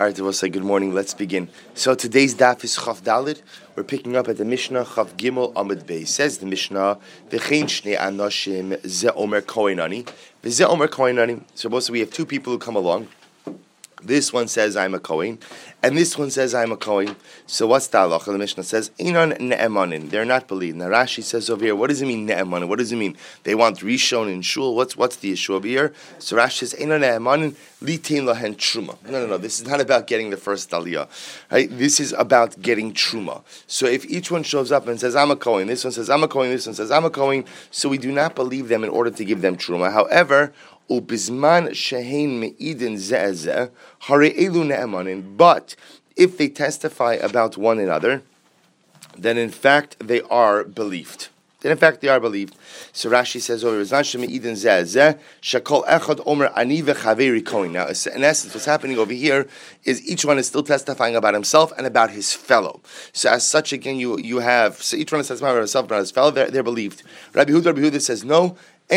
All right, we'll say good morning. Let's begin. So today's daf is Chaf Dalit. We're picking up at the Mishnah Chaf Gimel Amud Bey. Says the Mishnah, "V'chein shnei anoshim ze omer koinani, v'ze omer koinani." So we have two people who come along. This one says I'm a Kohen, and this one says I'm a Kohen. So what's the halacha? The Mishnah says Inon ne'emanin. They're not believed. Now Rashi says over here, what does it mean ne'emanin? What does it mean? They want rishon in shul. What's what's the issue over here? So Rashi says Inon ne'emanin litin lahen truma. No, no, no. This is not about getting the first aliyah. Right? This is about getting truma. So if each one shows up and says I'm a Kohen, this one says I'm a Kohen, this one says I'm a Kohen, so we do not believe them in order to give them truma. However, ubizman shehein me'idin ze'ezeh, hare elu. But if they testify about one another, then in fact they are believed. Then in fact they are believed. So Rashi says over Shakol Echad Omer Ani Vechaveri Kohen. Now in essence what's happening over here is each one is still testifying about himself and about his fellow. So as such again you you have so each one is testifying about himself and about his fellow, they're, they're believed. Rabbi Huda Rabbi Huda says no, So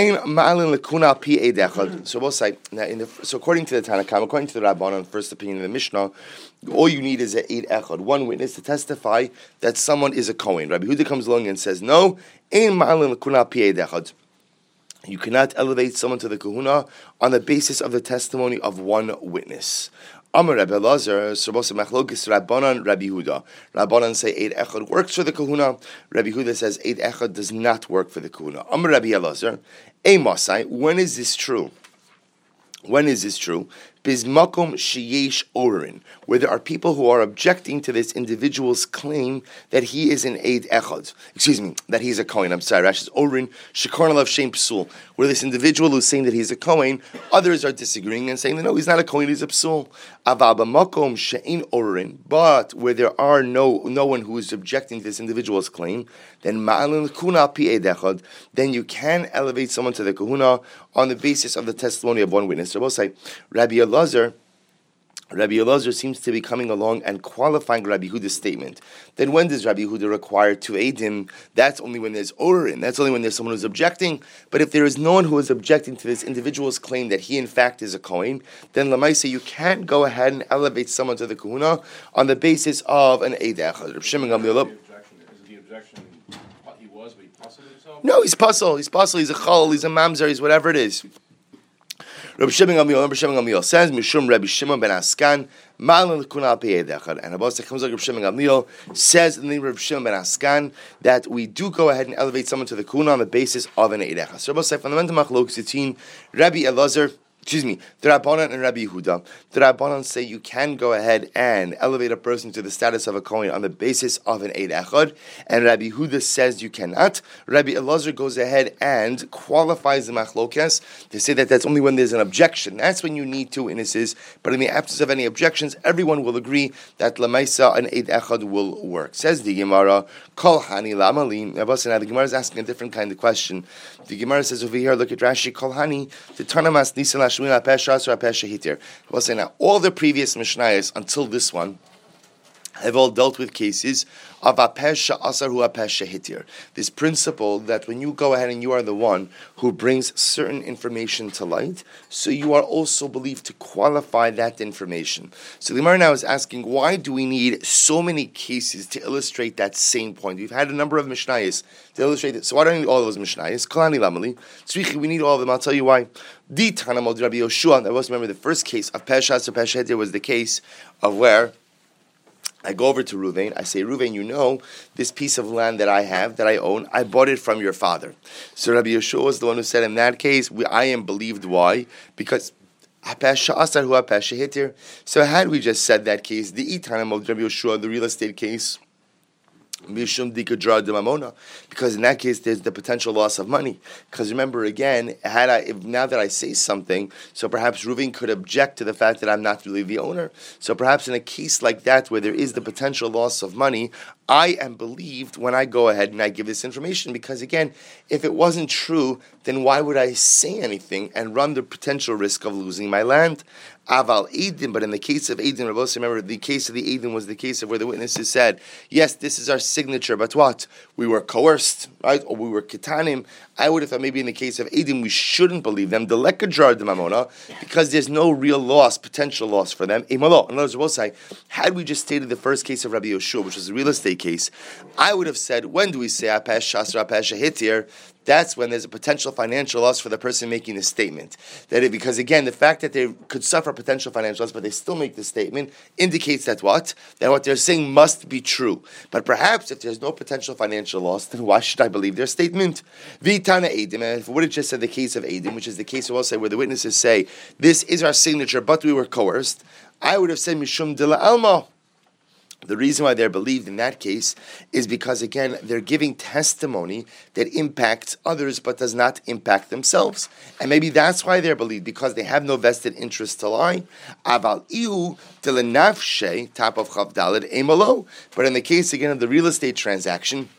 we'll say now the so according to the Tanna Kama, according to the Rabbanon, first opinion of the Mishnah, all you need is a eid echad, one witness to testify that someone is a Kohen. Rabbi Huda comes along and says, no, ein ma'alin lekuna pi edechad. You cannot elevate someone to the kahuna on the basis of the testimony of one witness. Amar Rabbi Lazar, Sarbosa Machlokis Rabbanan Rabbi Huda. Rabbanan say eid echad works for the kahuna. Rabbi Huda says eid echad does not work for the kahuna. Amar Rabbi Lazar, a Masai. When is this true? When is this true? Bizmakom sheyesh orin, where there are people who are objecting to this individual's claim that he is an eid echad. Excuse me, that he's a Kohen. I'm sorry, Rashi orin shekarnalav shem psul, where this individual who's saying that he's a Kohen, others are disagreeing and saying that no, he's not a Kohen, he's a psul. Avabamakom she'in orin, but where there are no no one who is objecting to this individual's claim, then ma'alin kuna pi Eid echad, then you can elevate someone to the kahuna on the basis of the testimony of one witness. So we'll say, Rabbi Elazar, Rabbi Elazar seems to be coming along and qualifying Rabbi Huda's statement. Then when does Rabbi Huda require to aid him? That's only when there's Orin. That's only when there's someone who's objecting. But if there is no one who is objecting to this individual's claim that he in fact is a Kohen, then Lamaisa, you can't go ahead and elevate someone to the Kahuna on the basis of an Eid No, he's psul. He's psul. He's a chol. He's a mamzer. He's whatever it is. Rabbi Shimon Gamliel, Rabbi Shimon Gamliel says, Mishum Rabbi Shimon ben HaSgan, Malin Kunal Peyedechad. And Abba comes like Rabbi Shimon Gamliel says in the name of Rabbi Shimon ben HaSgan that we do go ahead and elevate someone to the kuna on the basis of an Eidechad. So Rabbi say fundamental between Rabbi Elazar excuse me, the Rabbanan and Rabbi Yehuda. The Rabbanan say you can go ahead and elevate a person to the status of a Kohen on the basis of an Eid Echad, and Rabbi Yehuda says you cannot. Rabbi Elazar goes ahead and qualifies the Machlokes to say that that's only when there's an objection. That's when you need two witnesses, but in the absence of any objections, everyone will agree that Lamaisa and Eid Echad will work. Says the Gemara, Kol Hani Lamalim. The Gemara is asking a different kind of question. The Gemara says over here, look at Rashi, Kol Hani, the Tanamas Nisan Shmina Pesha or Pesha Hitir. We'll say now, all the previous Mishnayos until this one have all dealt with cases of apesha asar hu apesha hitir. This principle that when you go ahead and you are the one who brings certain information to light, so you are also believed to qualify that information. So the Gemara now is asking, why do we need so many cases to illustrate that same point? We've had a number of mishnayos to illustrate it. So why don't need all those mishnayos? Kalani lamali. Tzrichi, we need all of them. I'll tell you why. Di tanamod Rabbi Yoshua. I always remember the first case of pesha asar pesha hitir was the case of where I go over to Ruvain. I say, Ruvain, you know this piece of land that I have, that I own, I bought it from your father. So Rabbi Yeshua is the one who said, in that case, we, I am believed. Why? Because so had we just said that case, the Itanam of Rabbi Yeshua, the real estate case, because in that case there's the potential loss of money. Because remember again, had I if now that I say something, so perhaps Reuven could object to the fact that I'm not really the owner. So perhaps in a case like that where there is the potential loss of money, I am believed when I go ahead and I give this information. Because again, if it wasn't true, then why would I say anything and run the potential risk of losing my land? Aval Eden, but in the case of Eden, Edin, remember the case of the Eden was the case of where the witnesses said, yes, this is our signature, but what? We were coerced, right? Or we were kitanim. I would have thought maybe in the case of Edim we shouldn't believe them, the lekajar de mamona, because there's no real loss, potential loss for them. In other words, we'll say, had we just stated the first case of Rabbi Yoshua, which was a real estate case, I would have said, when do we say apesh shasra apesh hitir? That's when there's a potential financial loss for the person making the statement. That it, because again, the fact that they could suffer potential financial loss, but they still make the statement, indicates that what that what they're saying must be true. But perhaps if there's no potential financial loss, then why should I believe their statement? Vitana Edim, and if we would have just said the case of Edim, which is the case of also where the witnesses say, This is our signature, but we were coerced, I would have said Mishum de la Alma. The reason why they're believed in that case is because, again, they're giving testimony that impacts others but does not impact themselves. And maybe that's why they're believed, because they have no vested interest to lie. Aval top of. But in the case, again, of the real estate transaction,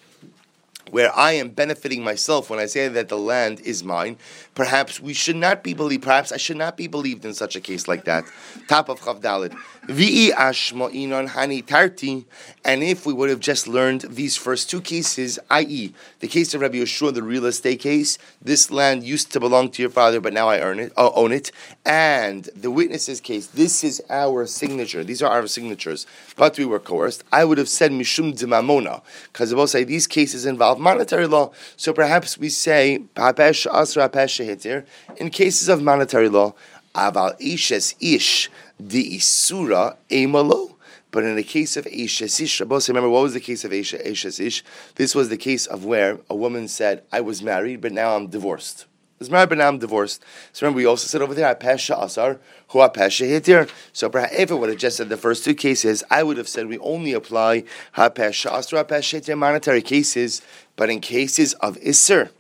where I am benefiting myself when I say that the land is mine, perhaps we should not be believed, perhaps I should not be believed in such a case like that. Top of Chavdalid. Vi'i ashma inon hani tarti. And if we would have just learned these first two cases, i.e., the case of Rabbi Yeshua, the real estate case, this land used to belong to your father, but now I earn it, uh, own it, and the witness's case, this is our signature. These are our signatures, but we were coerced. I would have said mishum demamona, because both say these cases involve monetary law. So perhaps we say in cases of monetary law, aval ishes ish di isura emalo. But in the case of Ishes Ish, remember what was the case of Ishes Ish? This was the case of where a woman said, I was married, but now I'm divorced. I was married, but now I'm divorced. So remember, we also said over there, Apesha Asar, who Apesha Hitir. So if it would have just said the first two cases, I would have said we only apply Apesha Asar, Apesha Hitir, monetary cases but in cases of Isser,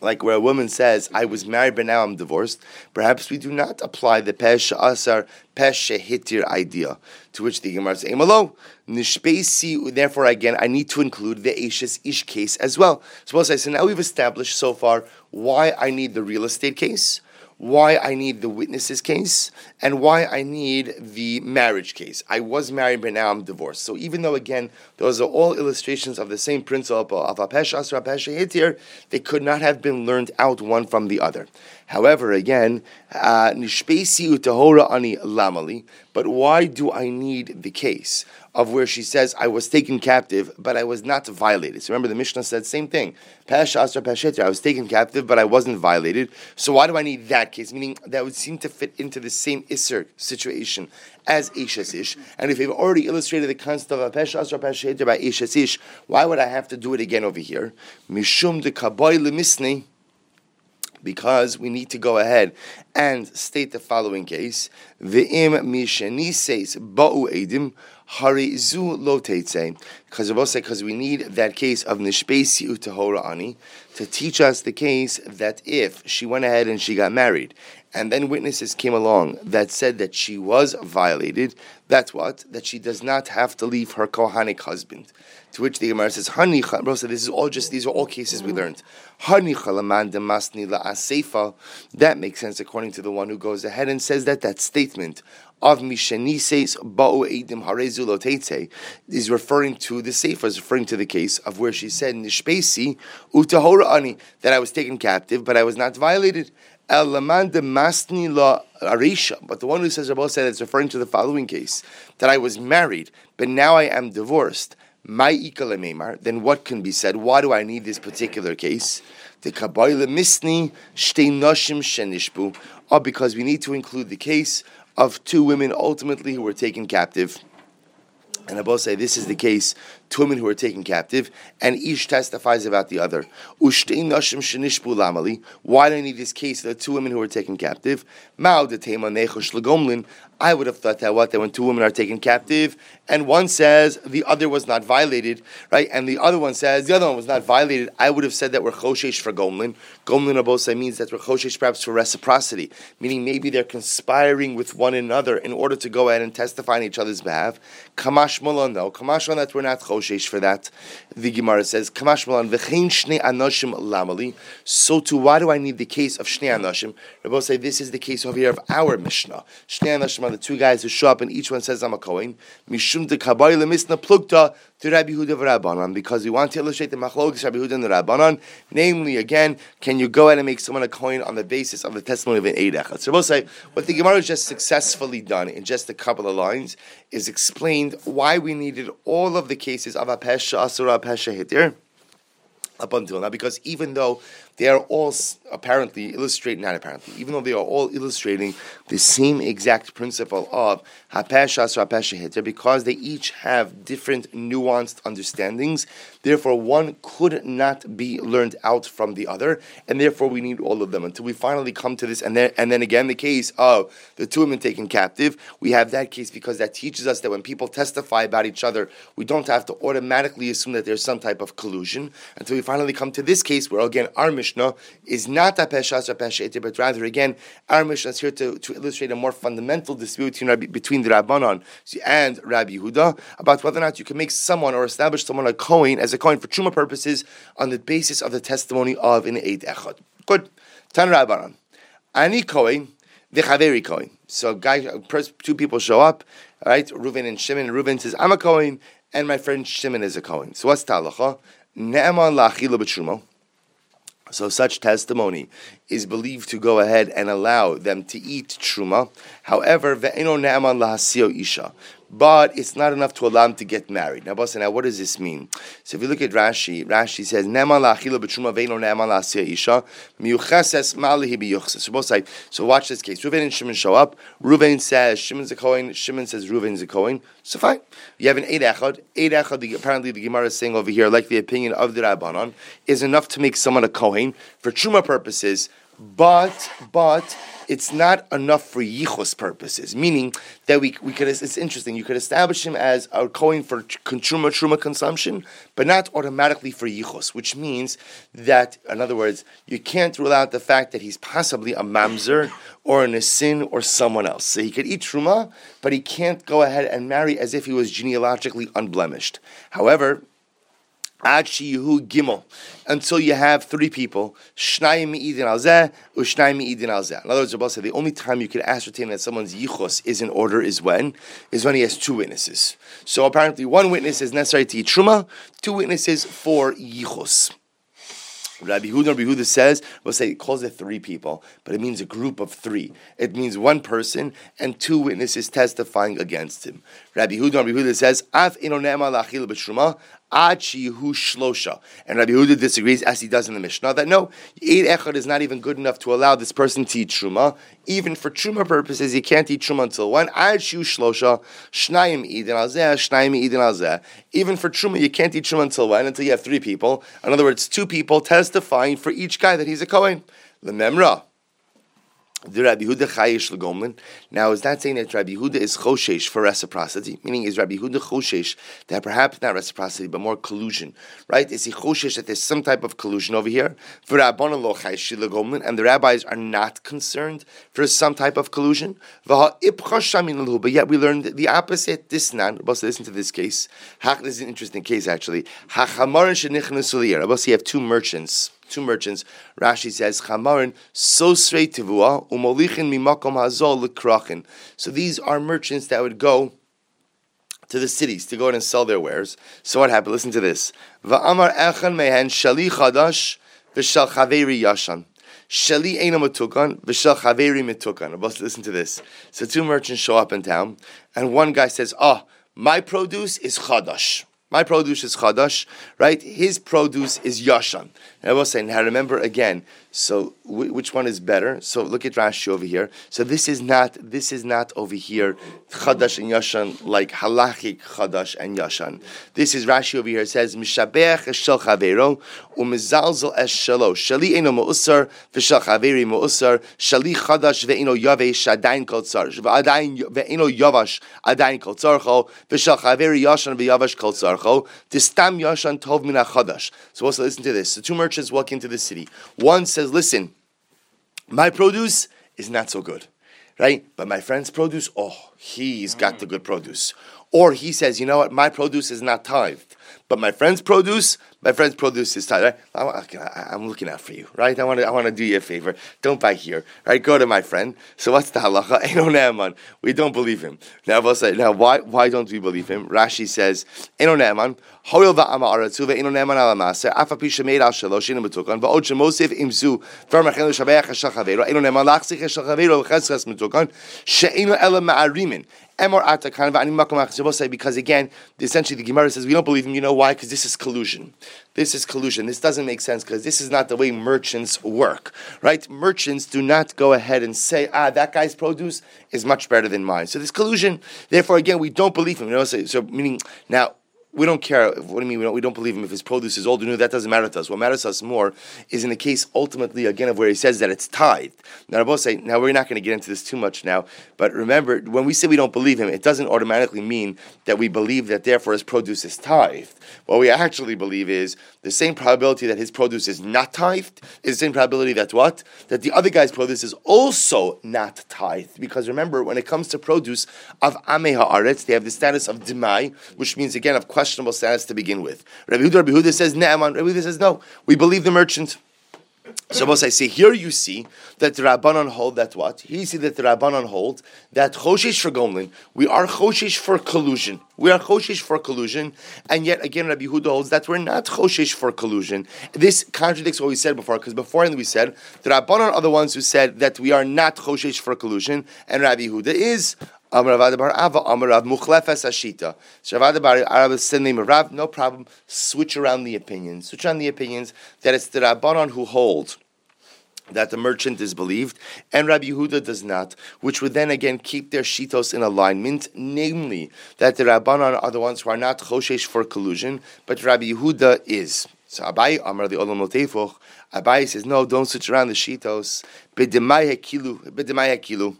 like where a woman says, I was married but now I'm divorced, perhaps we do not apply the Pesha Asar, Pesha Hitir idea, to which the Gemara says, Amalo, Nishpesi, therefore again, I need to include the Ashes Ish case as well. Suppose I say, now we've established so far why I need the real estate case, why I need the witnesses case and why I need the marriage case. I was married, but now I'm divorced. So even though again those are all illustrations of the same principle of apesh asra hitir, they could not have been learned out one from the other. However, again, uh, nishpesi utahora ani lamali. But why do I need the case? Of where she says, I was taken captive, but I was not violated. So remember, the Mishnah said same thing. Pesh Asra Peshetir, I was taken captive, but I wasn't violated. So why do I need that case? Meaning that would seem to fit into the same Isser situation as Ishes Ish. And if you've already illustrated the concept of a Pesh Asra Peshetir by Ishes Ish, why would I have to do it again over here? Mishum de Kaboy Lemisni because we need to go ahead and state the following case: Ve'im misheni says ba'u edim Hari zu lo Because because we need that case of nishpesi utahora ani to teach us the case that if she went ahead and she got married, and then witnesses came along that said that she was violated, that's what? That she does not have to leave her kohanic husband. To which the Gemara says, Hani this is all just these are all cases we learned. Hani That makes sense according to the one who goes ahead and says that that statement of Mishanises Ba'u Eidim Harezu is referring to the Sefer, is referring to the case of where she said Nishpesi Utahora Ani that I was taken captive, but I was not violated. El Laman de Masni La Arisha, but the one who says Rabbi said it's referring to the following case that I was married, but now I am divorced. My then what can be said? Why do I need this particular case? The Kabbalah Misni Shtei Noshim Shenishbu, or because we need to include the case of two women ultimately who were taken captive. And I both say this is the case two women who were taken captive, and each testifies about the other. Why do I need this case of the two women who were taken captive? I would have thought that what that when two women are taken captive, and one says the other was not violated, right? And the other one says the other one was not violated. I would have said that we're choshesh for gomlin. Gomlin abosai means that we're choshesh perhaps for reciprocity, meaning maybe they're conspiring with one another in order to go ahead and testify on each other's behalf. Kamash malon though, kamash that we're not choshesh for that. The Gemara says kamash malon v'chein shnei anoshim lamali. So too, why do I need the case of shnei anoshim? Rabbi this is the case over here of our Mishnah. Shnei anoshim are the two guys who show up and each one says I'm a Kohen. Mishum de kabay lemisna plugta to Rabbi Huda Rabbanan because we want to illustrate the machlokes Rabbi Huda and the Rabbanan. Namely, again, can you go ahead and make someone a Kohen on the basis of the testimony of an Eid Echad? So we'll say what the Gemara has just successfully done in just a couple of lines is explained why we needed all of the cases of Apesha Asura Apesha Hitir up until now because even though they are all apparently illustrating, not apparently, even though they are all illustrating the same exact principle of hapeshas or because they each have different nuanced understandings, therefore one could not be learned out from the other, and therefore we need all of them until we finally come to this. And then, and then again, the case of the two women taken captive, we have that case because that teaches us that when people testify about each other, we don't have to automatically assume that there's some type of collusion until we finally come to this case where again our Mishnah is not a Peshas or Pesha but rather, again, our Mishnah is here to, to illustrate a more fundamental dispute between, the Rabbanon and Rabbi Yehuda about whether or not you can make someone or establish someone a Kohen as a Kohen for Truma purposes on the basis of the testimony of an Eid Echad. Good. Tan Rabbanon. Ani Kohen, the Chaveri Kohen. So, guy, two people show up, right? Reuven and Shimon. Reuven says, I'm a Kohen, and my friend Shimon is a Kohen. So, what's Talacha? Ne'eman la'achila b'trumo. So such testimony is believed to go ahead and allow them to eat truma. However, ve'eno ne'aman lahasio isha but it's not enough to allow him to get married. Now, boss, now what does this mean? So if you look at Rashi, Rashi says, "Neman la'achila veino isha miyucheses malihi biyuchses." So both So watch this case. Reuven and Shimon show up. Reuven says Shimon's a Kohen. Shimon says Reuven's a Kohen. So fine. You have an eid echad. Eid echad. Apparently, the Gemara is saying over here, like the opinion of the Rabbanon, is enough to make someone a Kohen for truma purposes. But but it's not enough for yichus purposes, meaning that we, we could, it's interesting, you could establish him as a Kohen for truma truma consumption, but not automatically for yichus, which means that, in other words, you can't rule out the fact that he's possibly a mamzer or an sin or someone else. So he could eat truma, but he can't go ahead and marry as if he was genealogically unblemished. However, Gimel, until you have three people. In other words, Rabbi said the only time you can ascertain that someone's yichus is in order is when, is when he has two witnesses. So apparently one witness is necessary to truma, two witnesses for yichus. Rabbi Huda, Rabbi Huda says, we'll say it calls it three people, but it means a group of three. It means one person and two witnesses testifying against him. Rabbi Huda, Rabbi Huda says, Af inonema lachil Achi hu shlosha. And Rabbi Huda disagrees, as he does in the Mishnah, that no, Eid Echad is not even good enough to allow this person to eat Truma. Even for Truma purposes, he can't eat Truma until when? Achi hu shlosha, shnayim idin alzeh, shnayim idin alzeh. Even for Truma, you can't eat Truma until when? Until you have three people. In other words, two people testifying for each guy that he's a Kohen. The Memra. Rabbi Huda chayish legomlin. Now, is that saying that Rabbi Huda is choshesh for reciprocity? Meaning, is Rabbi Huda choshesh that perhaps not reciprocity, but more collusion, right? Is he choshesh that there's some type of collusion over here? For and the rabbis are not concerned for some type of collusion. But yet we learned the opposite. This nan. Let's listen to this case. This is an interesting case actually. you have two merchants two merchants. Rashi says, Chamarin sosrei tivua umolichin. So these are merchants that would go to the cities to go out and sell their wares. So what happened? Listen to this. Va'amar echan mehen shali chadash v'shal chaveri yashan. Shali ena matukan v'shal chaveri mitukan. Listen to this. So two merchants show up in town, and one guy says, "Ah, oh, my produce is chadash." My produce is chadash, right? His produce is yashan. I will say, now remember again, so which one is better? So look at Rashi over here. So this is not this is not over here chadash and yashan like halachic chadash and yashan. This is Rashi over here. It says mishabeach eshel chavero umizalzel es shalo shali eno muusar v'shel chaveri muusar shali chadash ve'eno yavesh adayin kol tzar ve'adayin ve'eno yavash adayin kol tzarcho v'shel chaveri yashan ve'yavash kol tzarcho distam yashan tov min chadash. So also listen to this. The two merchants walk into the city. One says, listen, my produce is not so good, right? But my friend's produce, oh, he's got the good produce. Or he says, you know what, my produce is not tithed, but my friend's produce, my friend's produce is tithed. Right? I, am looking out for you, right? I want to, I want to do you a favor. Don't buy here, right? Go to my friend. So what's the halacha? We don't believe him. Now, now why, why don't we believe him? Rashi says, Eno ne'eman, hoyel va'ama pi shemeir al va'od imzu, v'armachenu shabeach hashal chaveiro, eno ne'eman lachsich hashal chaveiro, v'cheschas metukan, she'eno ela ma'arimin. Kind of because again, essentially the Gemara says we don't believe him. You know why? Because this is collusion. This is collusion. This doesn't make sense because this is not the way merchants work, right? Merchants do not go ahead and say, ah, that guy's produce is much better than mine. So this collusion. Therefore, again, we don't believe him. You know, so, so meaning now we don't care. What do you mean? We don't, we don't believe him if his produce is old or new. That doesn't matter to us. What matters to us more is in the case ultimately again of where he says that it's tithed. Now, both say now we're not going to get into this too much now, but remember when we say we don't believe him, it doesn't automatically mean that we believe that therefore his produce is tithed. What we actually believe is the same probability that his produce is not tithed is the same probability that what that the other guy's produce is also not tithed. Because remember, when it comes to produce of Ameh Haaretz, they have the status of Demai, which means again of questionable status to begin with. Rabbi Huda, Rabbi Huda says. Rabbi Huda says no. We believe the merchant. So I say here you see that the Rabbanon hold that what? You see that the Rabbanon hold that Choshish for Gomlin, we are Choshish for collusion. We are Choshish for collusion, and yet again Rabbi Huda holds that we're not Choshish for collusion. This contradicts what we said before, because beforehand we said the Rabbanon are the ones who said that we are not Choshish for collusion, and Rabbi Huda is Rav Bar Ava, Amar Rav Muchlefes Ashita. Rav Bar Ava is the name Rav, no problem. Switch around the opinions. Switch around the opinions that it's the Rabbanon who hold that the merchant is believed, and Rabbi Yehuda does not, which would then again keep their shitos in alignment, namely that the Rabbanon are the ones who are not choshesh for collusion, but Rabbi Yehuda is. So Abai Amar the Olam Lotefoch, Abai says, no, don't switch around the shitos. B'demai hekilu, b'demai hekilu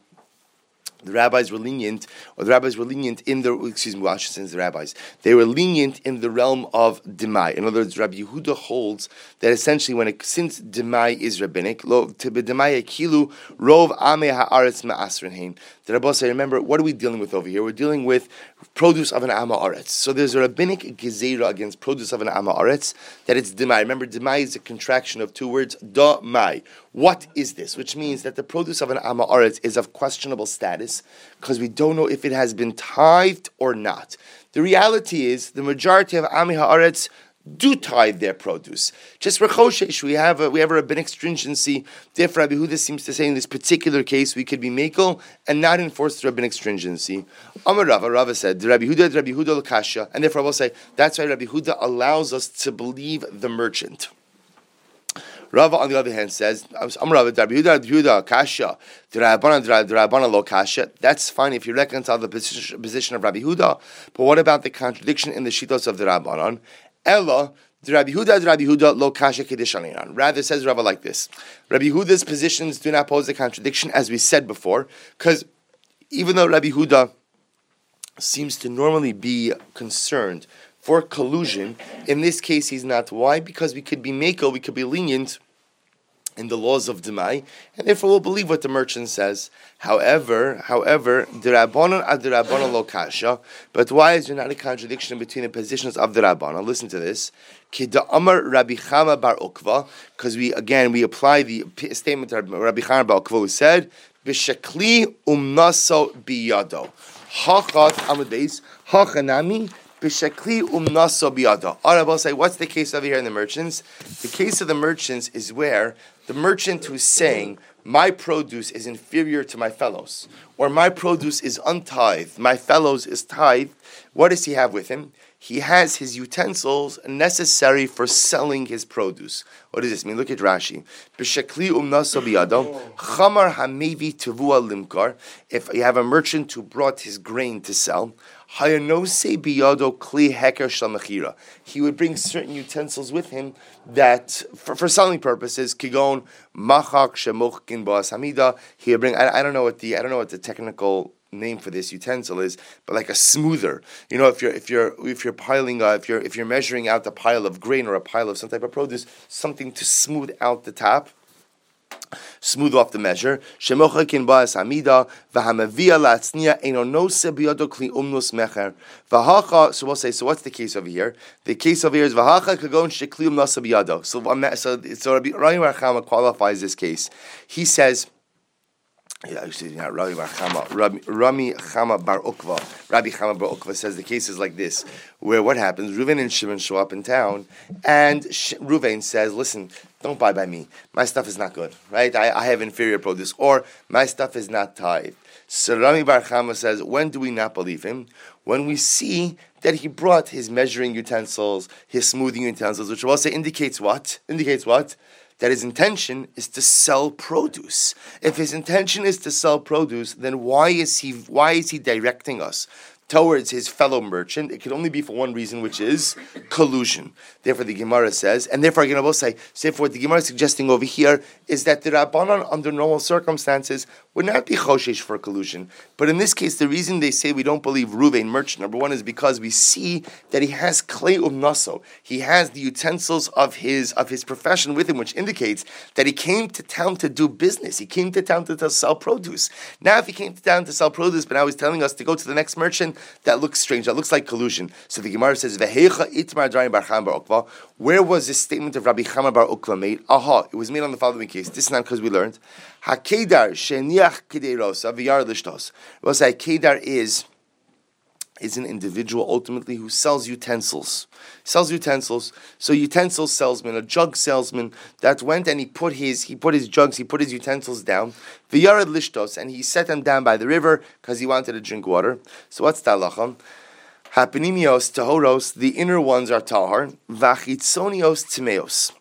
the rabbis were lenient, or the rabbis were lenient in the excuse me, well, since the rabbis they were lenient in the realm of demai. In other words, Rabbi Yehuda holds that essentially, when it, since demai is rabbinic, lo to be demai kilu rov ame haaretz ma'asrin The Rabbi say, remember, what are we dealing with over here? We're dealing with produce of an ama aretz. So there's a rabbinic gezerah against produce of an ama aretz that it's demai. Remember, demai is a contraction of two words da mai. What is this? Which means that the produce of an ama aretz is of questionable status because we don't know if it has been tithed or not. The reality is the majority of ami haaretz do tithe their produce. Just rechoshesh, we have a, we have a rabbinic stringency. Therefore, Rabbi Huda seems to say in this particular case we could be makel and not enforce the rabbinic stringency. Amar Rava, Rava said, Rabbi Huda, Rabbi Huda l'kasha, and therefore I will say that's why Rabbi Huda allows us to believe the merchant. Rava, on the other hand, says, I'm Rava, Yehuda, Yehuda, Kasha, Rabbanan, Lo Kasha. That's fine if you reconcile the position, position of Rabbi Huda, but what about the contradiction in the Shitos of the Rabbanan? Ella, Rabbi Huda, Rabbi Huda, Lo Kasha Kedishaninan. Rather, says Rava like this Rabbi Huda's positions do not pose a contradiction, as we said before, because even though Rabbi Huda seems to normally be concerned for collusion. In this case, he's not. Why? Because we could be mako, we could be lenient in the laws of Demai, and therefore we'll believe what the merchant says. However, however, ad the Rabbanon lo kasha, but why is there not a contradiction between the positions of the Rabbanon? Listen to this. Amar Rabbi Chama bar Ukva, because we again we apply the statement of Rabbi Chama bar Ukva who said, B'shekli umnaso biyado. Hachat amud beis, hachanami B'shekli umnaso biyada. Arab say, what's the case over here in the merchants? The case of the merchants is where the merchant who's saying, my produce is inferior to my fellows, or my produce is untithed, my fellows is tithed, what does he have with him? He has his utensils necessary for selling his produce. What does this mean? Look at Rashi. B'shekli umnaso biyado, chamar hamevi tevua limkar. If you have a merchant who brought his grain to sell, Hayanose biyado kli heker shamachira. He would bring certain utensils with him that, for, for selling purposes, kigon machak shemuchkin ba'as hamida. He would bring. I, I don't know what the I don't know what the technical name for this utensil is, but like a smoother. You know, if you're if you're if you're piling uh, if you're if you're measuring out a pile of grain or a pile of some type of produce, something to smooth out the top. Smooth off the measure. Shemochakin ba'as hamida v'hamavia latznia eno nose biyado kli umnus mecher v'hacha. So we'll say. So what's the case over here? The case over here is v'hacha kagon shekli umnus biyado. So so so Rabbi Rami qualifies this case. He says yeah, actually, yeah, Rabbi Chama, Rabbi, Rami Chama Bar Ukva. Rabbi Chama Bar Ukva says the case is like this, where what happens? Reuven and Shimon show up in town, and Sh- says, "Listen, don't buy by me. My stuff is not good, right? I, I have inferior produce, or my stuff is not tied." So Rami Bar Chama says, "When do we not believe him? When we see that he brought his measuring utensils, his smoothing utensils, which also indicates what? Indicates what?" That his intention is to sell produce. If his intention is to sell produce, then why is he why is he directing us towards his fellow merchant, it could only be for one reason, which is collusion. Therefore, the Gemara says, and therefore, again, I will say, so what the Gemara is suggesting over here is that the Rabbanon, under normal circumstances, would not be choshesh for collusion. But in this case, the reason they say we don't believe Ruvain merchant, number one, is because we see that he has clay umnaso. He has the utensils of his of his profession with him, which indicates that he came to town to do business. He came to town to, to sell produce. Now, if he came to town to sell produce, but now he's telling us to go to the next merchant, that looks strange. That looks like collusion. So the Gemara says, Where was this statement of Rabbi Chama bar Ukva made? Aha, it was made on the following case. This is not because we learned. Hakedar sheniach kideirosa v'yar lishtos. We'll say Kedar is is an individual ultimately who sells utensils. Sells utensils. So utensil salesman, a jug salesman that went and he put his he put his jugs, he put his utensils down. V'yared lishtos, and he set them down by the river because he wanted to drink water. So what's talacham? Hapinimios tahoros, the inner ones are tahar. Vachitzonios timeos,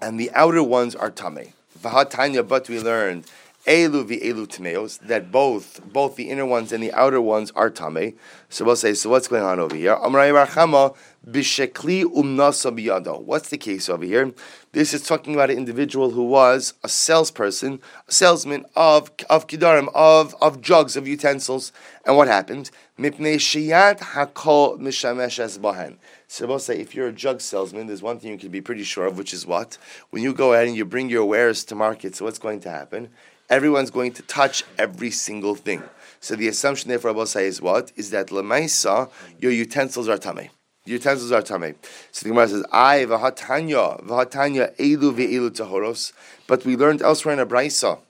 and the outer ones are tame. Vahatanya, but we learned Elu elu tmeos, that both both the inner ones and the outer ones are tame. So we'll say, so what's going on over here? Amray Barchama bishekli umnasa biyado. What's the case over here? This is talking about an individual who was a salesperson, a salesman of of kidarim, of of jugs, of utensils. And what happened? Mipnei shiyat hakol mishamesh es bahen. So we'll say, if you're a jug salesman, there's one thing you can be pretty sure of, which is what? When you go ahead and you bring your wares to market, so what's going to happen? Everyone's going to touch every single thing. So the assumption therefore Abba say is what? Is that Lamaisa, your utensils are tame. Your utensils are tame. So the Gemara says, I v'hatanya, v'hatanya elu ve'elu tahoros. But we learned elsewhere in a Braisa,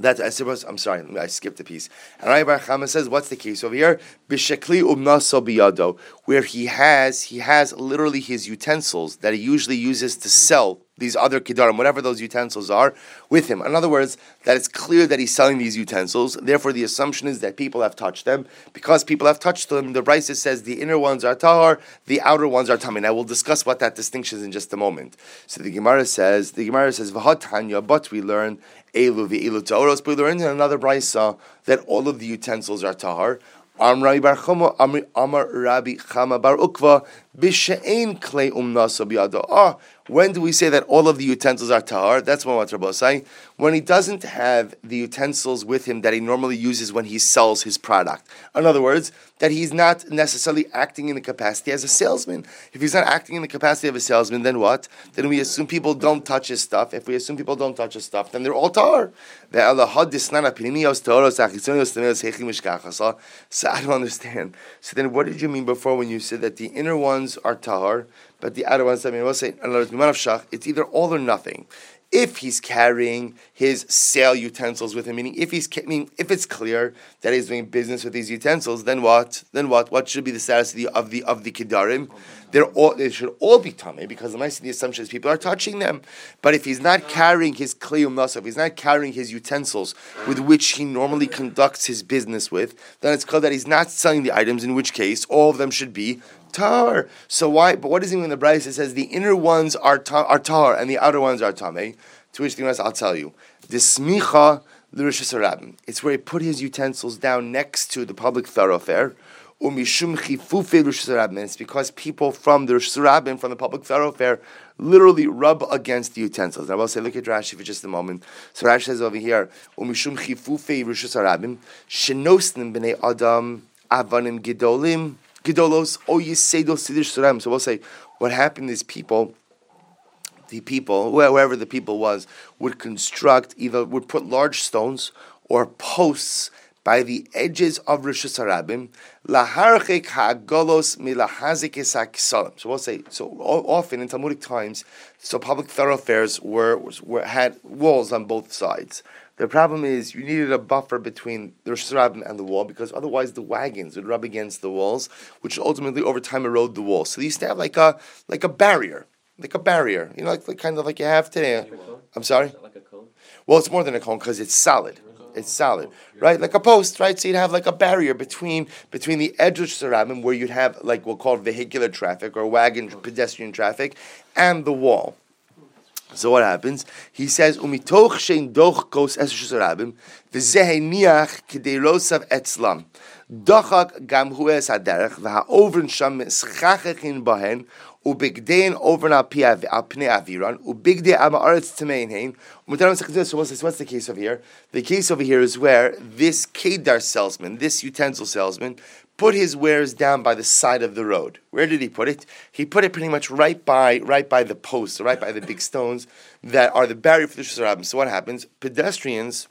that I suppose I'm sorry, I skipped a piece. And Rabbi Chama says, what's the case over here? Bishekli umnaso biyado, where he has he has literally his utensils that he usually uses to sell these other kidarim, whatever those utensils are, with him. In other words, that it's clear that he's selling these utensils. Therefore, the assumption is that people have touched them. Because people have touched them, the Brisa says the inner ones are tahar, the outer ones are tamim. Now we'll discuss what that distinction is in just a moment. So the Gemara says, the Gemara says, Vahatanya, but we learn elu v'ielu taoros. But we learn in another Brisa that all of the utensils are tahar. Amar Rabbi Chama Bar Ukva Bishain Klei Umnasa Biyado. Ah, when do we say that all of the utensils are tahar? That's what Rabbi say. When he doesn't have the utensils with him that he normally uses when he sells his product. In other words, that he's not necessarily acting in the capacity as a salesman. If he's not acting in the capacity of a salesman, then what? Then we assume people don't touch his stuff. If we assume people don't touch his stuff, then they're all tahar. So I don't understand. So then what did you mean before when you said that the inner ones are tahar, but the outer ones, I mean, we'll say, it's either all or nothing. If he's carrying his sale utensils with him, meaning if he's, meaning if it's clear that he's doing business with these utensils, then what? Then what? What should be the status of the of the, of the kidarim? They're all they should all be tummy because the nice the assumption is people are touching them. But if he's not carrying his kliyum nasaf, he's not carrying his utensils with which he normally conducts his business with, then it's called that he's not selling the items. In which case, all of them should be tar. So why? But what does it mean the Braisa says the inner ones are tar, are tar and the outer ones are tame? Eh? To which the Gemara I'll tell you, the smicha It's where he put his utensils down next to the public thoroughfare. Umishum chifufe l'rishas It's because people from the rishas from the public thoroughfare, literally rub against the utensils. Now I will say, look at Rashi for just a moment. So Rashi says over here, umishum chifufe l'rishas harabim b'nei adam avanim gedolim Gedolos, O Yisedo Sidish Suram. So we'll say, what happened is people the people, wherever the people was, would construct either would put large stones or posts by the edges of Rosh Hashanah, laharchik ha'golos milahazik So we'll say so. Often in Talmudic times, so public thoroughfares were, were had walls on both sides. The problem is you needed a buffer between the Rosh and the wall because otherwise the wagons would rub against the walls, which ultimately over time erode the wall. So they used to have like a like a barrier, like a barrier, you know, like, like kind of like you have today. I'm sorry. Like well, it's more than a cone because it's solid it's solid, right? Like a post, right? So you'd have like a barrier between between the edge of Sarabim, where you'd have like we'll call vehicular traffic or wagon pedestrian traffic, and the wall. So what happens? He says, "Umitoch shein doch kos esush Sarabim v'zeheniach k'deirosav etzlam." Dochak gam hu es haderech v'ha'ovren sham schachachin bahen ubigdein over al pnei aviran ubigdei am aretz tamein hein. So what's, what's the case over here? The case over here is where this kedar salesman, this utensil salesman, put his wares down by the side of the road. Where did he put it? He put it pretty much right by right by the posts, right by the big stones that are the barrier for the Shusarabim. So what happens? Pedestrians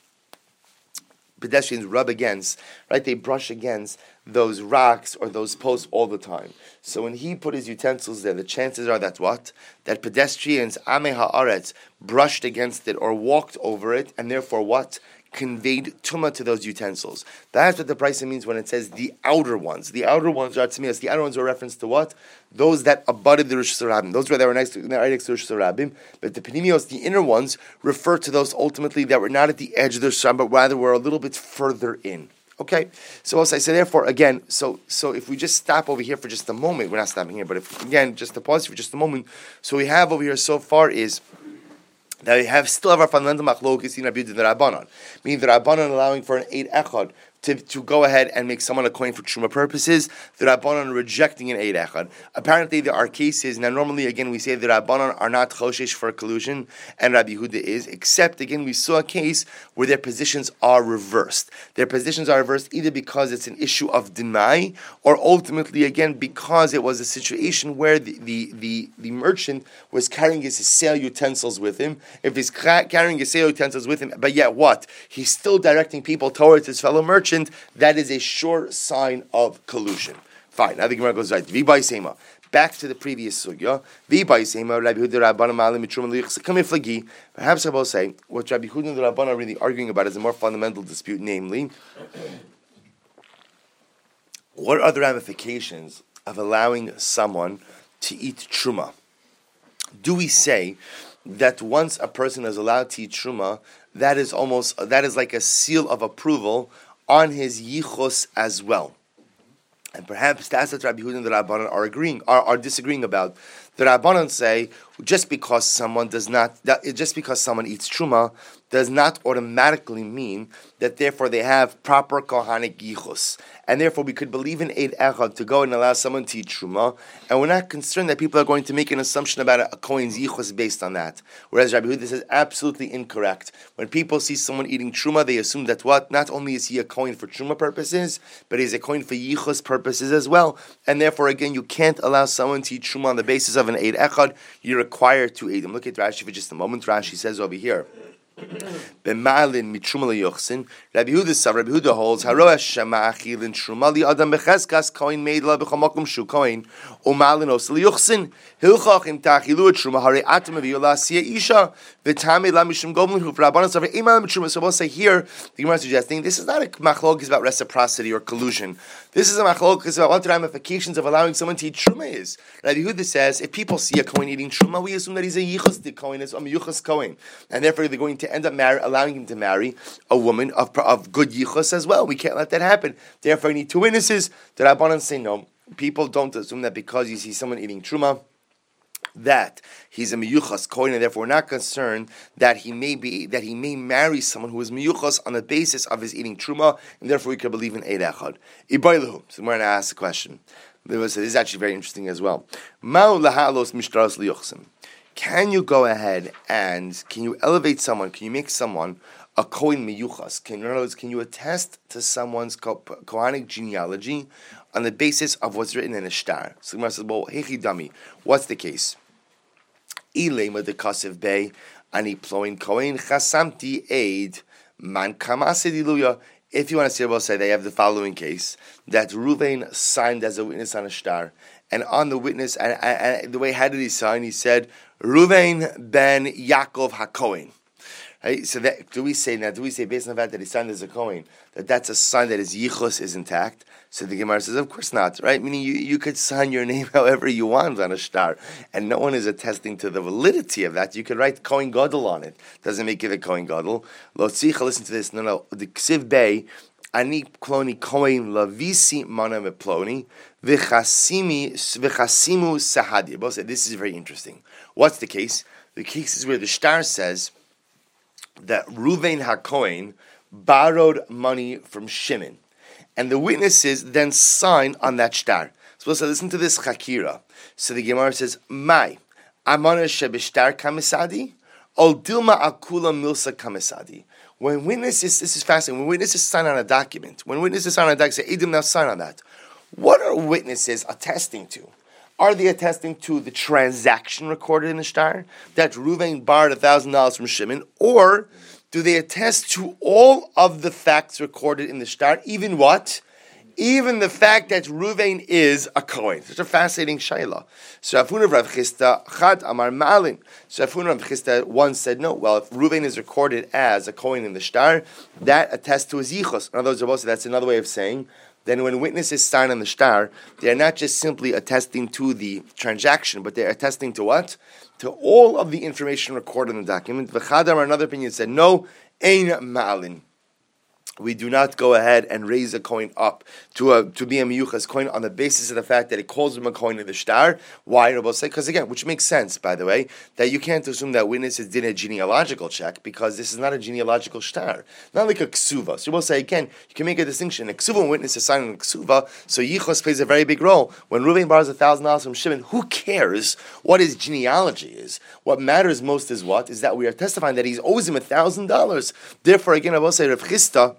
pedestrians rub against, right? They brush against those rocks or those posts all the time. So when he put his utensils there, the chances are that what? That pedestrians, Ame Haaretz, brushed against it or walked over it, and therefore what? Conveyed tuma to those utensils. That's what the price means when it says the outer ones. The outer ones are tzmias. The outer ones are reference to what? Those that abutted the Rosh Hashanah. Those were that were next to, right next to Rosh Hashanah. But the panimios, the inner ones, refer to those ultimately that were not at the edge of the Rosh but rather were a little bit further in. Okay, so also I say therefore again, so so if we just stop over here for just a moment, we're not stopping here, but if again just to pause for just a moment, so we have over here so far is that we have still have our fundamental machlokes in Rabbi the Rabbanon, meaning the Rabbanon allowing for an eid echad to, to go ahead and make someone a Kohen for truma purposes. The Rabbanon rejecting an eid echad. Apparently, there are cases. Now, normally, again, we say the Rabbanon are not choshesh for collusion, and Rabbi Huda is. Except, again, we saw a case where their positions are reversed. Their positions are reversed either because it's an issue of demai, or ultimately, again, because it was a situation where the the, the, the merchant was carrying his sale utensils with him. If he's carrying his sale utensils with him, but yet what? He's still directing people towards his fellow merchant merchant, that is a sure sign of collusion. Fine. Now the Gemara goes right. Sema. Back to the previous sugya. V'bay sema. Rabbi Huda Rabbanan Malim Mitrum. Perhaps I will say what Rabbi Huda and the Rabbanan are really arguing about is a more fundamental dispute, namely, what are the ramifications of allowing someone to eat truma? Do we say that once a person is allowed to eat truma, that is almost that is like a seal of approval on his yichus as well. And perhaps that's what Rabbi Huda and the Rabbanan are agreeing, are, are disagreeing about. The Rabbanan say just because someone does not, that, just because someone eats truma, does not automatically mean that therefore they have proper kohanic yichus. And therefore we could believe in Eid Echad to go and allow someone to eat Truma, and we're not concerned that people are going to make an assumption about a, Kohen's yichus based on that. Whereas Rabbi Huda says absolutely incorrect. When people see someone eating Truma, they assume that what? Not only is he a Kohen for Truma purposes, but he's a Kohen for yichus purposes as well. And therefore, again, you can't allow someone to eat Truma on the basis of an Eid Echad. You're required to eat him. Look at Rashi for just a moment. Rashi says over here. B'malin mitruma yochsin. Rabbi Huda sav Rabbi Huda holds haroa shema achilin truma li adam becheskas koin made la b'chamakum shu koin umalin os yochsin hilchach im tachilu truma hare atam v'yola siya isha v'tami la mishum goblin hu v'rabbanan sav imal mitruma. So we'll say here the Gemara is suggesting this is not a machlok about reciprocity or collusion. This is a machlok about what the ramifications of allowing someone to eat truma is. Rabbi Huda says if people see a koin eating truma, we assume that he's a yichus koin, is a yuchas koin, and therefore they're going to end up marry, allowing him to marry a woman of, of good yichus as well. We can't let that happen. Therefore, we need two witnesses. The Rabbanan say no. People don't assume that because you see someone eating truma, that he's a miyuchas kohen, and therefore not concerned that he may be that he may marry someone who is miyuchas on the basis of his eating truma, and therefore we can believe in eid echad. Ibaylahu. So we're going to ask the question. This is actually very interesting as well. Ma'u lahalos mishtaras liyuchsim. Can you go ahead and can you elevate someone? Can you make someone a Kohen miyuchas? Can, in other words, can you attest to someone's Kohanic genealogy on the basis of what's written in a shtar? So the says, well, hechi dami, what's the case? Ilema Bay, Ani Ploin Kohen Chasamti Aid, Man. If you want to see about say they have the following case that Ruvain signed as a witness on a shtar, and on the witness, and, and, and the way how did he sign? He said Ruvain ben Yaakov Hakohen. Right? So that, do we say now? Do we say based on the fact that he signed as a Kohen that that's a sign that his yichus is intact? So the Gemara says, of course not, right? Meaning you, you could sign your name however you want on a shtar, and no one is attesting to the validity of that. You could write Kohen Gadol on it. Doesn't make it a Kohen Gadol. Lo listen to this. No, no. The Ksiv Bay, kloni Kohen lavisi mana meploni v'chasimi v'chasimu sahadi. Both say this is very interesting. What's the case? The case is where the shtar says that Ruvain HaKohen borrowed money from Shimon. And the witnesses then sign on that shtar. So let's listen to this chakira. So the Gemara says, Mai, amana shebishtar kamisadi, ol dilma akula milsa kamisadi. When witnesses, this is fascinating, when witnesses sign on a document, when witnesses sign on a document, say, Edim now sign on that. What are witnesses attesting to? Are they attesting to the transaction recorded in the shtar that Ruvain borrowed thousand dollars from Shimon, or do they attest to all of the facts recorded in the shtar, even what? Even the fact that Ruvain is a Kohen. Such a fascinating shayla. So Afuna Rav Chisda Chad Amar Malin. So Afuna Rav Chisda once said, no, well, if Ruvain is recorded as a Kohen in the shtar, that attests to his yichus. In other words, that's another way of saying then when witnesses sign on the shtar, they are not just simply attesting to the transaction, but they're attesting to what? To all of the information recorded in the document. V'chadar, another opinion said, no, ein ma'alin we do not go ahead and raise a coin up to a to be a miyuchas coin on the basis of the fact that it calls him a coin in the shtar. Why? Say? Because again, which makes sense, by the way, that you can't assume that witnesses did a genealogical check because this is not a genealogical shtar, not like a ksuva. So we'll say again, you can make a distinction. A ksuva witness is signing a ksuva, so yichos plays a very big role. When Ruvain borrows a thousand dollars from Shimon, who cares what his genealogy is? What matters most is what is that we are testifying that he's owes him a thousand dollars. Therefore, again, I will say Rav Chisda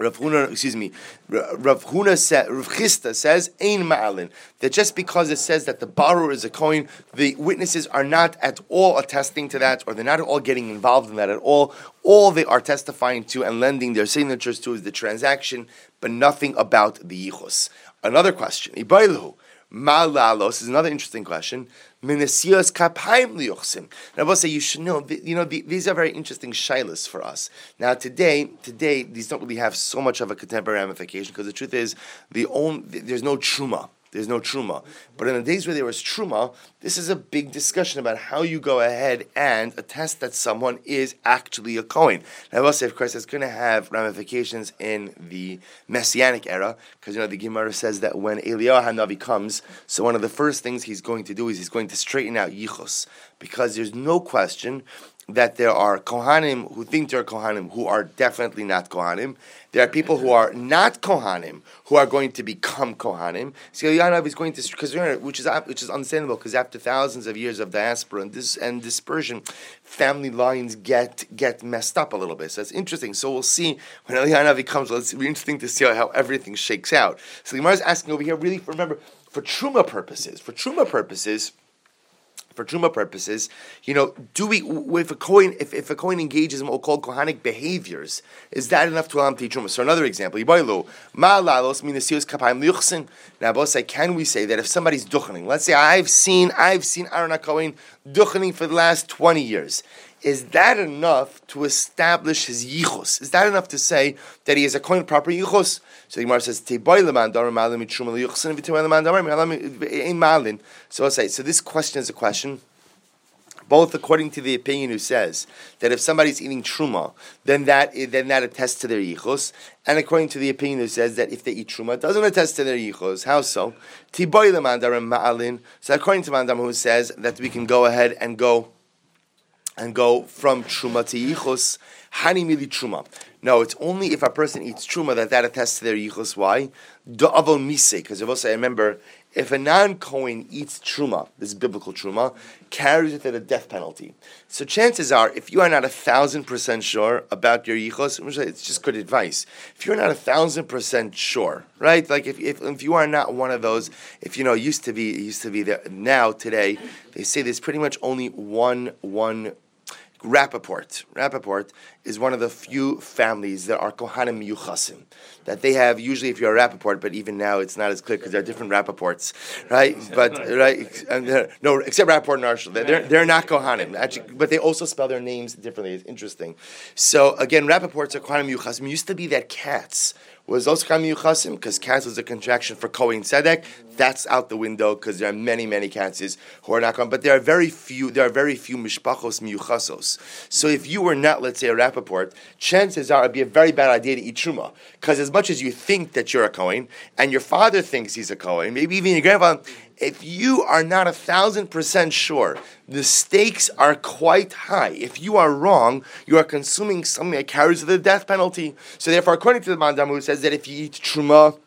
Rav Huna, excuse me, Rav Huna said, Rav Chisda says, Ein Ma'alin, that just because it says that the borrower is a coin, the witnesses are not at all attesting to that, or they're not at all getting involved in that at all. All they are testifying to and lending their signatures to is the transaction, but nothing about the yichus. Another question, Ibailu, Malalos is another interesting question. Minasios kapayim liyuchsim. And I will say you should know. You know these are very interesting shilas for us. Now today, today these don't really have so much of a contemporary ramification because the truth is the only there's no truma. There's no truma. But in the days where there was truma, this is a big discussion about how you go ahead and attest that someone is actually a Kohen. Now, I will say, of course, it's going to have ramifications in the Messianic era, because you know the Gemara says that when Eliyahu Hanavi comes, so one of the first things he's going to do is he's going to straighten out Yichus, because there's no question that there are Kohanim who think they're Kohanim who are definitely not Kohanim. There are people who are not Kohanim who are going to become Kohanim. So Yanav is going to, because which is which is understandable because after thousands of years of diaspora and this and dispersion, family lines get get messed up a little bit. So it's interesting. So we'll see when Eliyahu comes. Well, it's interesting to see how everything shakes out. So the Gemara is asking over here, really, remember for truma purposes. For truma purposes for truma purposes, you know, do we if a coin if, if a coin engages in what we call kohanic behaviors, is that enough to allow him to eat truma? So another example, ma lalos kapayim Now, both say, can we say that if somebody's duchening, let's say I've seen I've seen Aaron Cohen duchening for the last twenty years, is that enough to establish his yichus? Is that enough to say that he is a coin proper yichus? So the Gemara says, So I'll say, so this question is a question both according to the opinion who says that if somebody's eating truma, then that then that attests to their yichus, and according to the opinion who says that if they eat truma, it doesn't attest to their yichus. How so? ma'alin. So according to Mandam who says that we can go ahead and go and go from truma to yichus, hani mili truma. No, it's only if a person eats truma that that attests to their yichus. Why? Da'avon mise, because I remember if a non-Kohen eats truma, this biblical truma, carries it a death penalty. So chances are, if you are not a thousand percent sure about your yichos, it's just good advice. If you're not a thousand percent sure, right? Like if, if, if you are not one of those, if you know, used to be, used to be there, now, today, they say there's pretty much only one, one Rappaport. Rappaport is one of the few families that are Kohanim Yuchasim. That they have, usually if you're a Rappaport, but even now it's not as clear because there are different Rappaports, right? But, right, no, except Rappaport and Arshel. They're, they're not Kohanim, actually, but they also spell their names differently. It's interesting. So again, Rappaports are Kohanim Yuchasim. It used to be that Katz was also Kohanim Yuchasim because Katz is a contraction for Kohen Tzedek. That's out the window because there are many, many Katz who are not going. But there are very few. There are very few mishpachos miyuchasos. So if you were not, let's say, a Rappaport, chances are it'd be a very bad idea to eat truma because as much as you think that you're a Kohen and your father thinks he's a Kohen, maybe even your grandfather if you are not a thousand percent sure, the stakes are quite high. If you are wrong, you are consuming something that carries the death penalty. So therefore, according to the Mandamu, says that if you eat truma,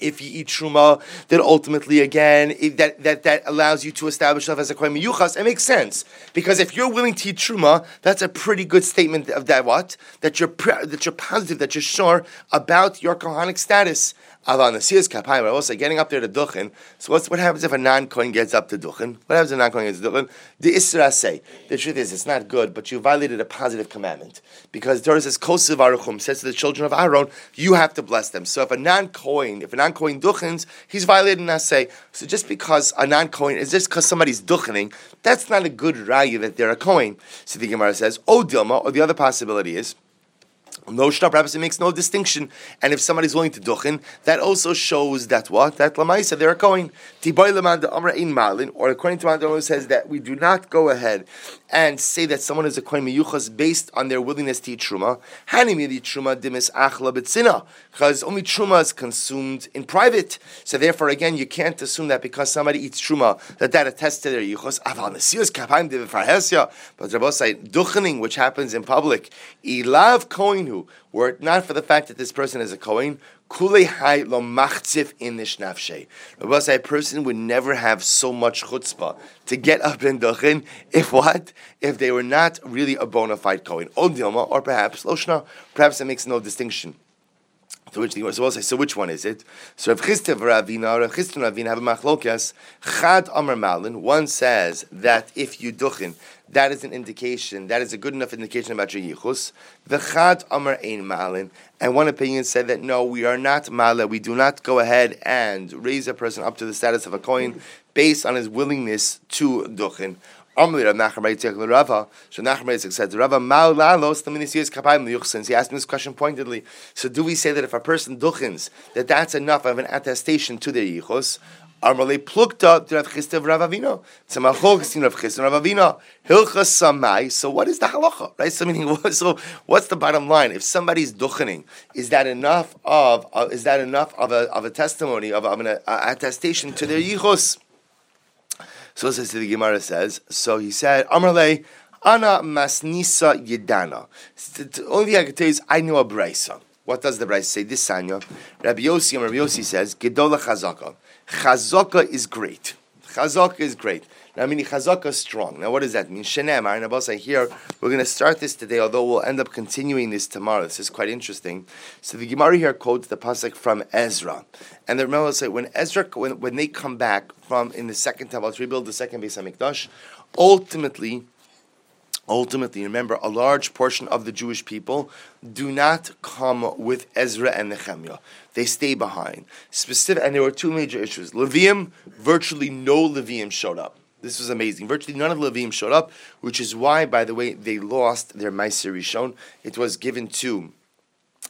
if you eat truma, then ultimately again that, that that allows you to establish yourself as a kohen miyuchas. It makes sense because if you're willing to eat truma, that's a pretty good statement of that what that you're that you're positive that you're sure about your kohanic status. Aval Nasir's Kapayim, but also getting up there to Duchen. So what happens if a non coin gets up to Duchen? What happens if a non coin gets to Duchen? The Isra say, the truth is, it's not good, but you violated a positive commandment. Because Torah says, Kosev Aruchum says to the children of Aaron, you have to bless them. So if a non coin, if a non coin Duchens, he's violating Naseh. So just because a non coin is just because somebody's Duchening, that's not a good raya that they're a Kohen. So the Gemara says, O Dilma, or the other possibility is, no perhaps it makes no distinction. And if somebody's willing to duchen, that also shows that what? That lamaisa, they're in malin, or according to Mandarim says that we do not go ahead and say that someone is a kohen miyuchas based on their willingness to eat truma. Hanimi the truma dimis achla betzina, because only truma is consumed in private. So therefore, again, you can't assume that because somebody eats truma that that attests to their yichus. Aval nesiyus kapayim de But Rabbi say duchening, which happens in public, ilav koinu were it not for the fact that this person is a Kohen, Kule hai lo machzif in nishnafshe. Rabbi say a person would never have so much chutzpah to get up in duchen if what? If they were not really a bona fide Kohen. Odilma, or perhaps Loshna, perhaps it makes no distinction. So which so we'll say, so which one is it? So Rav Chisda Ravina, Rav Chisda Ravina have a machlokas. Chad Amar Malin. One says that if you duchen, that is an indication. That is a good enough indication about your yichus. The Chad Amar Ein Malin. And one opinion said that no, we are not mala. We do not go ahead and raise a person up to the status of a coin based on his willingness to duchen. Amli Rav Nachman Yitzchak Rava. Said, Mal Lalos Taminis Kapayim Yuchsins. He asked me this question pointedly. So do we say that if a person duchins, that that's enough of an attestation to their yichus? Armale plukta to Rav Chisda Rav Avino. Tzemachol Rav Chisda Rav Avino. Hilcha Samai. So what is the halacha? Right. So meaning, so what's the bottom line? If somebody's duchening, is that enough of uh, is that enough of a of a testimony of, of an uh, attestation to their yichus? So says the Gemara says. So he said, Amarle, Ana masnisa yedana. The only thing I can tell you is I know a Braisa. What does the Braisa say? This sanya, Rabbi Yossi, Rabbi Yossi says, Gedola chazaka. Chazaka is great. Chazaka is great. Now, I mean, chazaka is strong. Now, what does that mean? Shenemar, and Abbas, here, we're going to start this today, although we'll end up continuing this tomorrow. This is quite interesting. So the Gemara here quotes the pasuk from Ezra. And the Gemara say, when Ezra, when, when they come back from, in the second temple, to rebuild the second base Beis HaMikdash, ultimately, ultimately, remember, a large portion of the Jewish people do not come with Ezra and Nehemiah. They stay behind. Specific, and there were two major issues. Levium, virtually no Levium showed up. This was amazing. Virtually none of the Levium showed up, which is why, by the way, they lost their Meiser Rishon. It was given to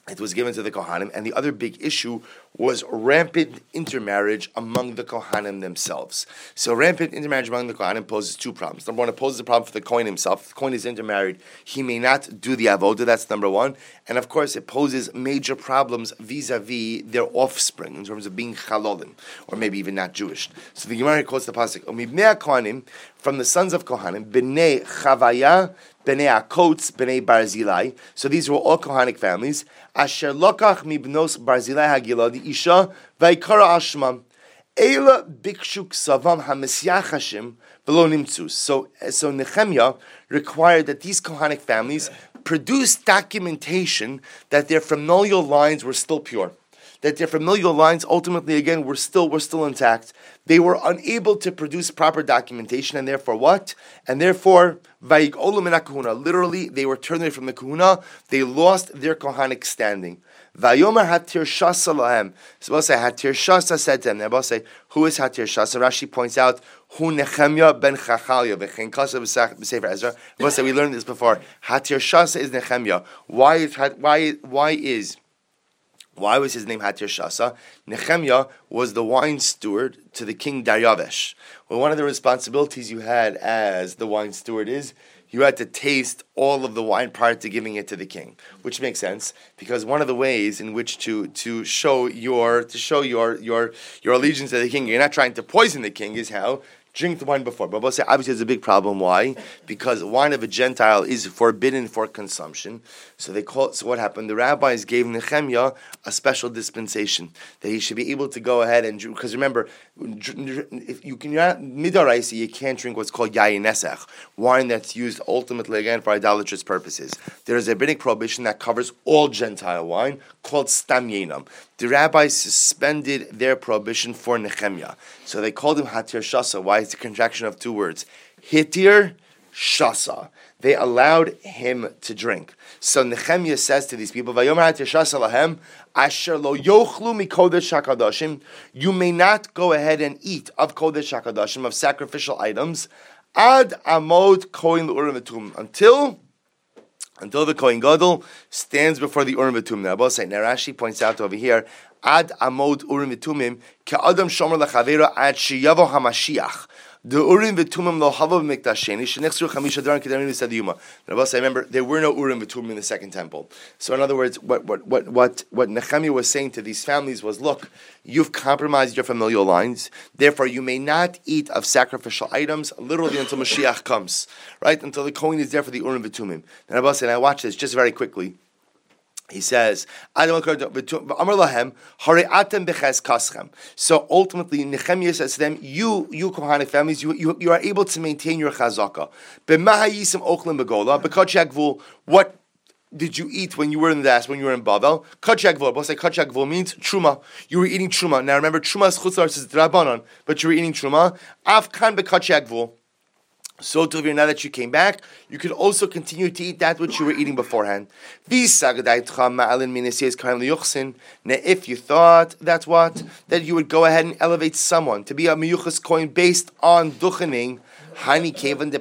it was given to the Kohanim, and the other big issue was rampant intermarriage among the Kohanim themselves. So rampant intermarriage among the Kohanim poses two problems. Number one, it poses a problem for the Kohen himself. If the Kohen is intermarried, he may not do the avodah. That's number one, and of course, it poses major problems vis-a-vis their offspring in terms of being chalolim, or maybe even not Jewish. So the Gemara quotes the pasuk: Kohanim from the sons of Kohanim, bnei Chavaya Bnei Akotz, Bnei Barzilai. So these were all Kohanic families. Asher lokach mibnos Barzilai Hagiladi isha vaikara ashmam. Ela bikshuk savam hamisyach Hashem below nimtzus. So, so Nehemiah required that these Kohanic families produce documentation that their familial lines were still pure that their familial lines ultimately again were still were still intact. They were unable to produce proper documentation, and therefore what? And therefore, literally, they were turned away from the kahuna. They lost their kohanic standing. Vayomer hatir shasa lahem. So we'll say hatir shasa said to them. Now we'll say who is hatir shasa. Rashi points out who Nehemiah ben Chachalia v'chein kasa b'sefer Ezra. We'll say we learned this before. Hatir shasa is Nehemiah. Why is why why is why was his name Hatir Shasa? Nehemiah was the wine steward to the king Daryavesh. Well, one of the responsibilities you had as the wine steward is you had to taste all of the wine prior to giving it to the king, which makes sense because one of the ways in which to to show your to show your your your allegiance to the king, you're not trying to poison the king, is how drink the wine before. But say obviously there's a big problem. Why? Because wine of a Gentile is forbidden for consumption. So they call so what happened? The rabbis gave Nehemiah a special dispensation that he should be able to go ahead and because remember, if you can midaraisi, you can't drink what's called yayin wine that's used ultimately again for idolatrous purposes. There is a rabbinic prohibition that covers all Gentile wine called stam. The rabbis suspended their prohibition for Nehemiah. So they called him Hatir Shasa. Why? It's a contraction of two words. Hitir Shasa. They allowed him to drink. So Nehemiah says to these people, Hatir Shasa lahem, Asher lo yochlu. You may not go ahead and eat of kodesh hakadashim, of sacrificial items, ad amod koin urim until until the Kohen Gadol stands before the Urim V'Tumim. Now, Now, Rashi points out over here, Ad Amod Urim V'Tumim, Adam Shomer Lechavera Ad Sheyavo HaMashiach. The Urim v'Tumim lo hava b'mikdasheni shenechzru chamisha daran kedarim v'sadiyuma. Rabbi I remember there were no Urim v'Tumim in the second temple. So in other words, what what what what what Nehemiah was saying to these families was, look, you've compromised your familial lines. Therefore, you may not eat of sacrificial items literally until Mashiach comes, right? Until the Kohen is there for the Urim v'Tumim. And Rabbi said, I watch this just very quickly. He says, So ultimately, Nehemiah says to them, You, you Kohanic families, you, you, you are able to maintain your chazaka. What did you eat when you were in the das, when you were in Babel? Kachagvul. But say kachagvul means truma. You were eating truma. Now remember, truma is chutzar, is drabanon, but you were eating truma. Afkan bekachagvul. So to now that you came back, you could also continue to eat that which you were eating beforehand. Now, if you thought that's what, that you would go ahead and elevate someone to be a miyuchas coin based on duchening,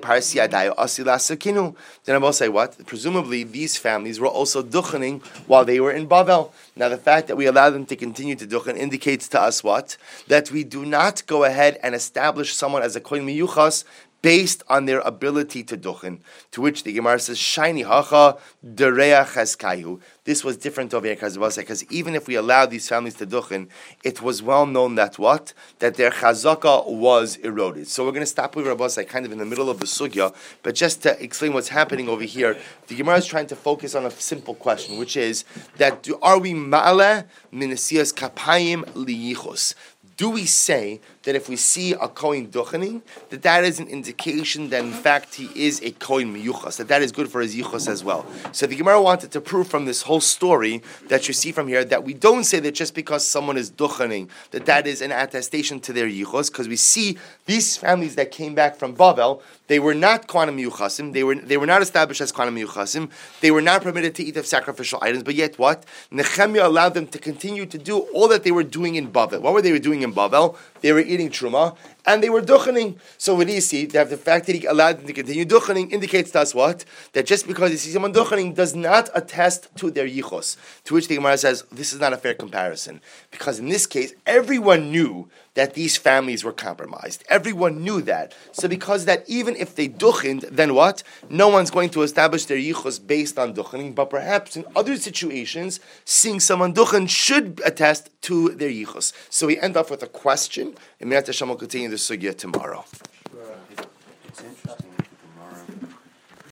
Parsi. Then I will say what? Presumably these families were also duchening while they were in Bavel. Now the fact that we allow them to continue to duchen indicates to us what? That we do not go ahead and establish someone as a koin miyuchas based on their ability to duchen. To which the Gemara says, "Shiny hacha dereya cheskayu." This was different over here because even if we allowed these families to duchen, it was well known that what that their chazaka was eroded. So we're going to stop with Rabbosai kind of in the middle of the sugya, but just to explain what's happening over here, the Gemara is trying to focus on a simple question, which is that do, are we ma'ale minasias kapayim liyichos? Do we say that if we see a kohen duchening, that that is an indication that in fact he is a kohen miyuchas, that that is good for his yichus as well? So the Gemara wanted to prove from this whole story that you see from here that we don't say that just because someone is duchening, that that is an attestation to their yichus, because we see these families that came back from Bavel, they were not Kohanim Yuchasim. They were they were not established as Kohanim Yuchasim. They were not permitted to eat of sacrificial items. But yet, what Nehemiah allowed them to continue to do all that they were doing in Bavel. What were they doing in Bavel? They were eating truma and they were duchening. So do you see? The fact that he allowed them to continue duchening indicates to us what? That just because you see someone duchening does not attest to their yichos. To which the Gemara says, this is not a fair comparison. Because in this case, everyone knew that these families were compromised. Everyone knew that. So because that even if they duchened, then what? No one's going to establish their yichos based on duchening, but perhaps in other situations, seeing someone duchen should attest to their yichos. So we end off with a question, and Hashem will continue the sugya tomorrow.